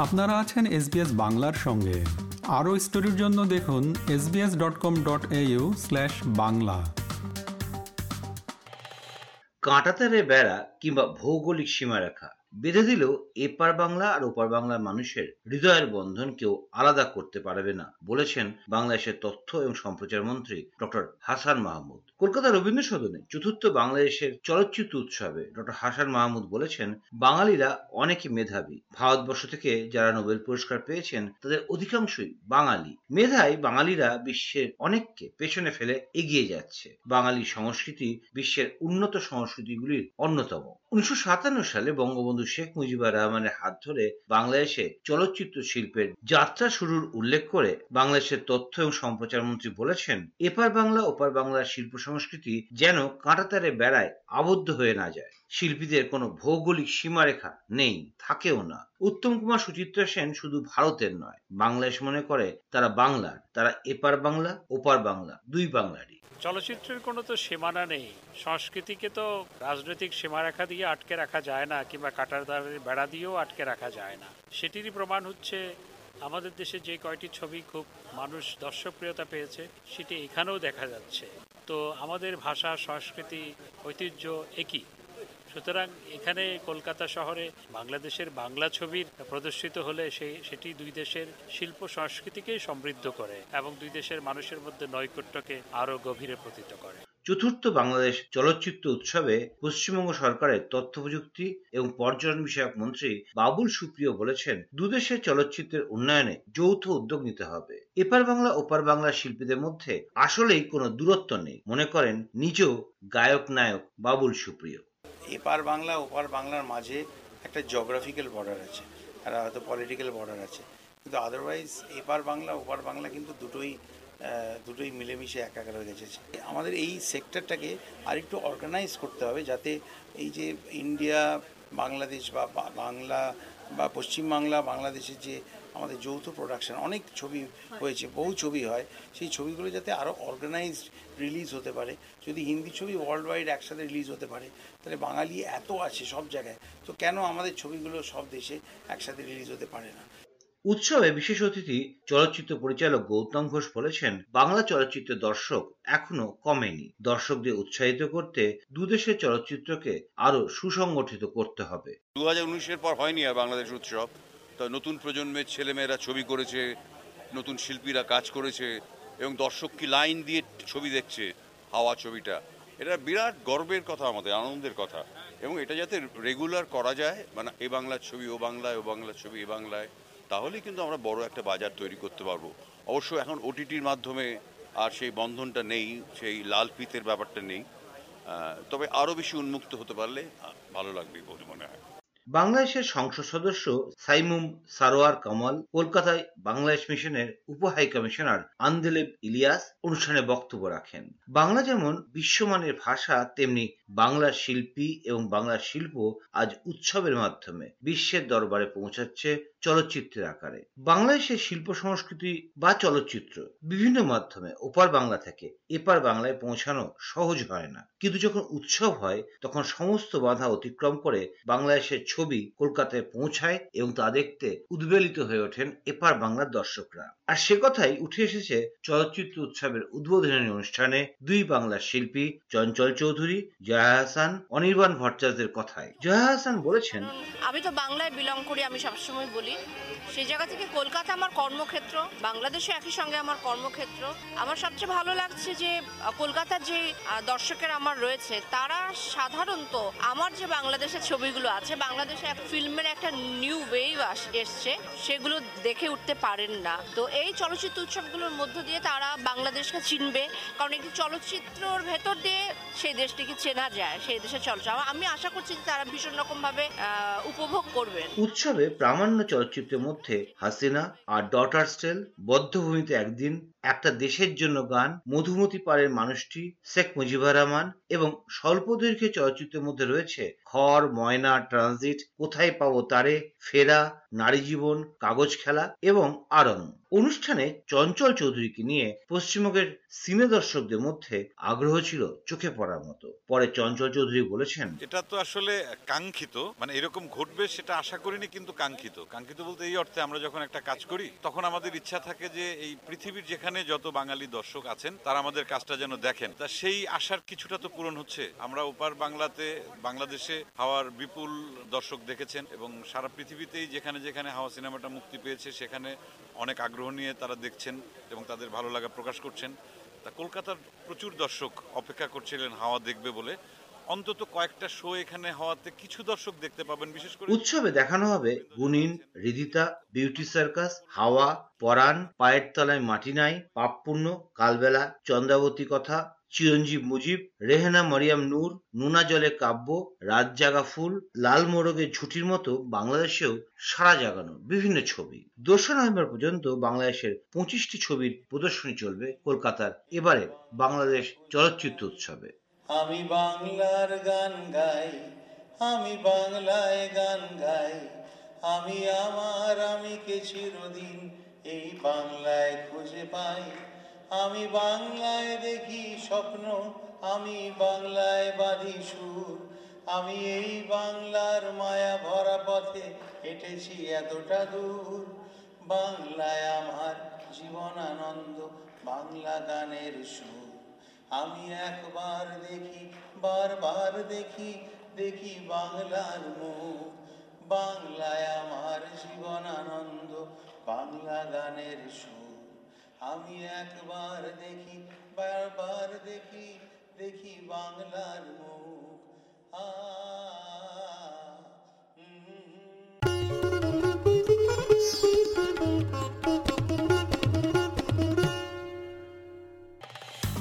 আপনারা আছেন এসবিএস বাংলার সঙ্গে। আরও স্টোরির জন্য দেখুন SBS dot com dot AU slash Bangla. কাঁটাতারে বেড়া কিংবা ভৌগোলিক সীমারেখা। বেঁধে দিলেও এপার বাংলা আর ওপার বাংলার মানুষের হৃদয়ের বন্ধন কেউ আলাদা করতে পারবে না, বলেছেন বাংলাদেশের তথ্য এবং সম্প্রচার মন্ত্রী ডক্টর হাসান মাহমুদ। কলকাতা রবীন্দ্র সদনে চতুর্থ বাংলাদেশের চলচ্চিত্র উৎসবে ডক্টর হাসান মাহমুদ বলেছেন, বাঙালিরা অনেকে মেধাবী। ভারতবর্ষ থেকে যারা নোবেল পুরস্কার পেয়েছেন, তাদের অধিকাংশই বাঙালি। মেধায় বাঙালিরা বিশ্বের অনেককে পেছনে ফেলে এগিয়ে যাচ্ছে। বাঙালি সংস্কৃতি বিশ্বের উন্নত সংস্কৃতিগুলির অন্যতম। উনিশশো সাতান্ন সালে বঙ্গবন্ধু শেখ মুজিবুর রহমানের হাত ধরে বাংলাদেশে চলচ্চিত্র শিল্পের যাত্রা শুরুর উল্লেখ করে বাংলাদেশের তথ্য এবং সম্প্রচার মন্ত্রী বলেছেন, এপার বাংলা, ওপার বাংলার শিল্প সংস্কৃতি যেন কাঁটাতারে বেড়ায়, আবদ্ধ হয়ে না যায়। শিল্পীদের কোনো ভৌগোলিক সীমারেখা নেই, থাকেও না। উত্তম কুমার সুচিত্রা সেন শুধু ভারতের নয় বাংলাদেশ মনে করে তারা বাংলার, তারা এপার বাংলা, ওপার বাংলা, দুই বাংলারই। চলচ্চিত্রের কোনো তো সীমানা নেই। সংস্কৃতিকে তো রাজনৈতিক সীমারেখা দিয়ে আটকে রাখা যায় না, কিংবা কাটার দ্বারের বেড়া দিয়েও আটকে রাখা যায় না। সেটিরই প্রমাণ হচ্ছে, আমাদের দেশে যে কয়টি ছবি খুব মানুষ দর্শকপ্রিয়তা পেয়েছে, সেটি এখানেও দেখা যাচ্ছে। তো আমাদের ভাষা, সংস্কৃতি, ঐতিহ্য একই। সুতরাং এখানে কলকাতা শহরে বাংলাদেশের বাংলা ছবির প্রদর্শিত হলে সেই সেটি দুই দেশের শিল্প সংস্কৃতিকেই সমৃদ্ধ করে এবং দুই দেশের মানুষের মধ্যে নৈকট্যকে আরও গভীরে প্রতীত করে। চতুর্থ বাংলাদেশ চলচ্চিত্র উৎসবে পশ্চিমবঙ্গ সরকারের তথ্য প্রযুক্তি এবং পর্যটন বিষয়ক মন্ত্রী বাবুল সুপ্রিয় বলেছেন দুদেশের চলচ্চিত্রের উন্নয়নে যৌথ উদ্যোগ নিতে হবে। এপার বাংলা, ওপার বাংলা শিল্পীদের মধ্যে আসলেই কোনো দূরত্ব নেই। মনে করেন নিজেও গায়ক নায়ক বাবুল সুপ্রিয়। এপার বাংলা, ওপার বাংলার মাঝে একটা জিওগ্রাফিক্যাল বর্ডার আছে। আর হয়তো পলিটিক্যাল বর্ডার আছে। কিন্তু আদারওয়াইজ এপার বাংলা, ওপার বাংলা কিন্তু দুটোই দুটোই মিলেমিশে একাকার হয়ে গেছে। আমাদের এই সেক্টরটাকে আরেকটু অর্গানাইজ করতে হবে যাতে এই যে ইন্ডিয়া বাংলাদেশ বা বাংলা বা পশ্চিমবাংলা, বাংলাদেশের যে আমাদের যৌথ প্রোডাকশন অনেক ছবি হয়েছে বহু ছবি হয়। সেই ছবিগুলো যাতে আরও অর্গানাইজড রিলিজ হতে পারে যদি হিন্দি ছবি ওয়ার্ল্ড ওয়াইড একসাথে রিলিজ হতে পারে তাহলে বাঙালি এত আছে সব জায়গায় তো কেন আমাদের ছবিগুলো সব দেশে একসাথে রিলিজ হতে পারে না? উৎসবে বিশেষ অতিথি চলচ্চিত্র পরিচালক গৌতম ঘোষ বলেছেন বাংলা চলচ্চিত্রের দর্শক এখনও কমেনি। দর্শকদের উৎসাহিত করতে দুদেশের চলচ্চিত্রকে আরও সুসংগঠিত করতে হবে। দু হাজার উনিশের পর হয়নি আর বাংলাদেশ উৎসব। তো নতুন প্রজন্মের ছেলেমেয়েরা ছবি করেছে, নতুন শিল্পীরা কাজ করেছে, এবং দর্শক কি লাইন দিয়ে ছবি দেখছে হাওয়া ছবিটা। এটা বিরাট গর্বের কথা আমাদের, আনন্দের কথা। এবং এটা যাতে রেগুলার করা যায় মানে এ বাংলার ছবি, ও বাংলায়, ও বাংলার ছবি, এ বাংলায় তাহলে কিন্তু আমরা বড় একটা বাজার তৈরি করতে পারব। অবশ্য এখন ওটিটির মাধ্যমে আর সেই বন্ধনটা নেই, সেই লাল পিতের ব্যাপারটা নেই। তবে আরও বেশি উন্মুক্ত হতে পারলে ভালো লাগবে বলে মনে হয়। বাংলাদেশের সংসদ সদস্য সাইমুম সারোয়ার কামাল কলকাতায় বাংলাদেশ মিশনের উপ হাই কমিশনার আন্দেলেব ইলিয়াস অনুষ্ঠানে বক্তব্য রাখেন। বাংলা যেমন বিশ্বমানের ভাষা, তেমনি বাংলার শিল্পী এবং বাংলার শিল্প আজ উৎসবের মাধ্যমে বিশ্বের দরবারে পৌঁছাচ্ছে চলচ্চিত্রের আকারে। বাংলাদেশের শিল্প সংস্কৃতি বা চলচ্চিত্র বিভিন্ন মাধ্যমে ওপার বাংলা থেকে এপার বাংলায় পৌঁছানো সহজ হয় না। কিন্তু যখন উৎসব হয়, তখন সমস্ত বাধা অতিক্রম করে বাংলাদেশের ছবি কলকাতায় পৌঁছায় এবং তা দেখতে উদ্বেলিত হয়ে ওঠেন এপার বাংলার দর্শকরা। আর সে কথাই উঠে এসেছে চলচ্চিত্র উৎসবের উদ্বোধনী অনুষ্ঠানে দুই বাংলার শিল্পী চঞ্চল চৌধুরী জয়া অনির্বাণ ভট্টাচার্যের কথায়। জয়া বলেছেন আমি তো বাংলায় বিলং করি, আমি সবসময় বলি। সেই জায়গা থেকে কলকাতা আমার কর্মক্ষেত্র বাংলাদেশে একই সঙ্গে আমার কর্মক্ষেত্র। আমার সবচেয়ে ভালো লাগছে যে, কলকাতার যে দর্শকের আমার রয়েছে, তারা সাধারণত আমার যে বাংলাদেশের ছবিগুলো আছে, বাংলাদেশে এক ফিল্মের একটা নিউ ওয়েভ এসছে, সেগুলো দেখে উঠতে পারেন না। তো এই চলচ্চিত্র উৎসবগুলোর মধ্য দিয়ে তারা বাংলাদেশকে চিনবে, কারণ একটি চলচ্চিত্রর ভেতর দিয়ে সেই দেশটিকে চেনা যায় সেই দেশের চলচ্চিত্র আমি আশা করছি যে তারা ভীষণ রকম রকমভাবে উপভোগ করবে উৎসবে প্রামাণ্য চলচ্চিত্রের মধ্যে হাসিনা আর ডটার স্টেল বদ্ধভূমিতে একদিন একটা দেশের জন্য গান মধুমতি পাড়ের মানুষটি শেখ মুজিবুর রহমান এবং স্বল্প দৈর্ঘ্য চলচ্চিত্রের মধ্যে রয়েছে খড়, ময়না, ট্রানজিট, কোথায় পাবো তারে, ফেরা, নারী জীবন, কাগজ খেলা এবং আরং। অনুষ্ঠানে চঞ্চল চৌধুরীকে নিয়ে পশ্চিমবঙ্গের সিনে দর্শকদের মধ্যে আগ্রহ ছিল চোখে পড়ার মতো। পরে চঞ্চল চৌধুরী বলেছেন, এটা তো আসলে কাঙ্ক্ষিত মানে এরকম ঘটবে সেটা আশা করিনি কিন্তু কাঙ্ক্ষিত। কাঙ্ক্ষিত বলতে এই অর্থে আমরা যখন একটা কাজ করি, তখন আমাদের ইচ্ছা থাকে যে এই পৃথিবীর যেখানে যত বাঙালি দর্শক আছেন, তারা আমাদের কাজটা যেন দেখেন। তা সেই আশার কিছুটা তো পূরণ হচ্ছে। আমরা ওপার বাংলাতে, বাংলাদেশে হাওয়ার বিপুল দর্শক দেখেছেন এবং সারা পৃথিবীতেই যেখানে যেখানে হাওয়া সিনেমাটা মুক্তি পেয়েছে, সেখানে অনেক আগ্রহ নিয়ে তারা দেখছেন এবং তাদের ভালো লাগা প্রকাশ করছেন। তা কলকাতার প্রচুর দর্শক অপেক্ষা করছিলেন হাওয়া দেখবে বলে। অন্তত কয়েকটা শো এখানে হওয়াতে কিছু দর্শক দেখতে পাবেন, বিশেষ করে উৎসবে দেখানো হবে গুনিন রিদিতা, বিউটি সার্কাস, হাওয়া, পরাণ, পায়ের তলায় মাটি নাই, পাপপূর্ণ, কালবেলা, চন্দ্রাবতী কথা, চিরঞ্জীব মুজিব, রেহেনা মরিয়াম নূর, নুনা জলে কাব্য, রাত জাগা ফুল, লাল মোরগের ঝুটির মতো বাংলাদেশেও সারা জাগানো বিভিন্ন ছবি। দোসরা নভেম্বর পর্যন্ত বাংলাদেশের পঁচিশটি ছবির প্রদর্শনী চলবে কলকাতার এবারে বাংলাদেশ চলচ্চিত্র উৎসবে। আমি বাংলার গান গাই, আমি বাংলায় গান গাই। আমি আমার আমিকে চিরদিন এই বাংলায় খুঁজে পাই। আমি বাংলায় দেখি স্বপ্ন, আমি বাংলায় বাঁধি সুর। আমি এই বাংলার মায়া ভরা পথে হেঁটেছি এতটা দূর। বাংলায় আমার জীবন আনন্দ বাংলা গানের সুর। আমি একবার দেখি, বারবার দেখি দেখি বাংলার মুখ। বাংলায় আমার জীবন আনন্দ, বাংলা গানের সুর। আমি একবার দেখি, বারবার দেখি দেখি বাংলার মুখ।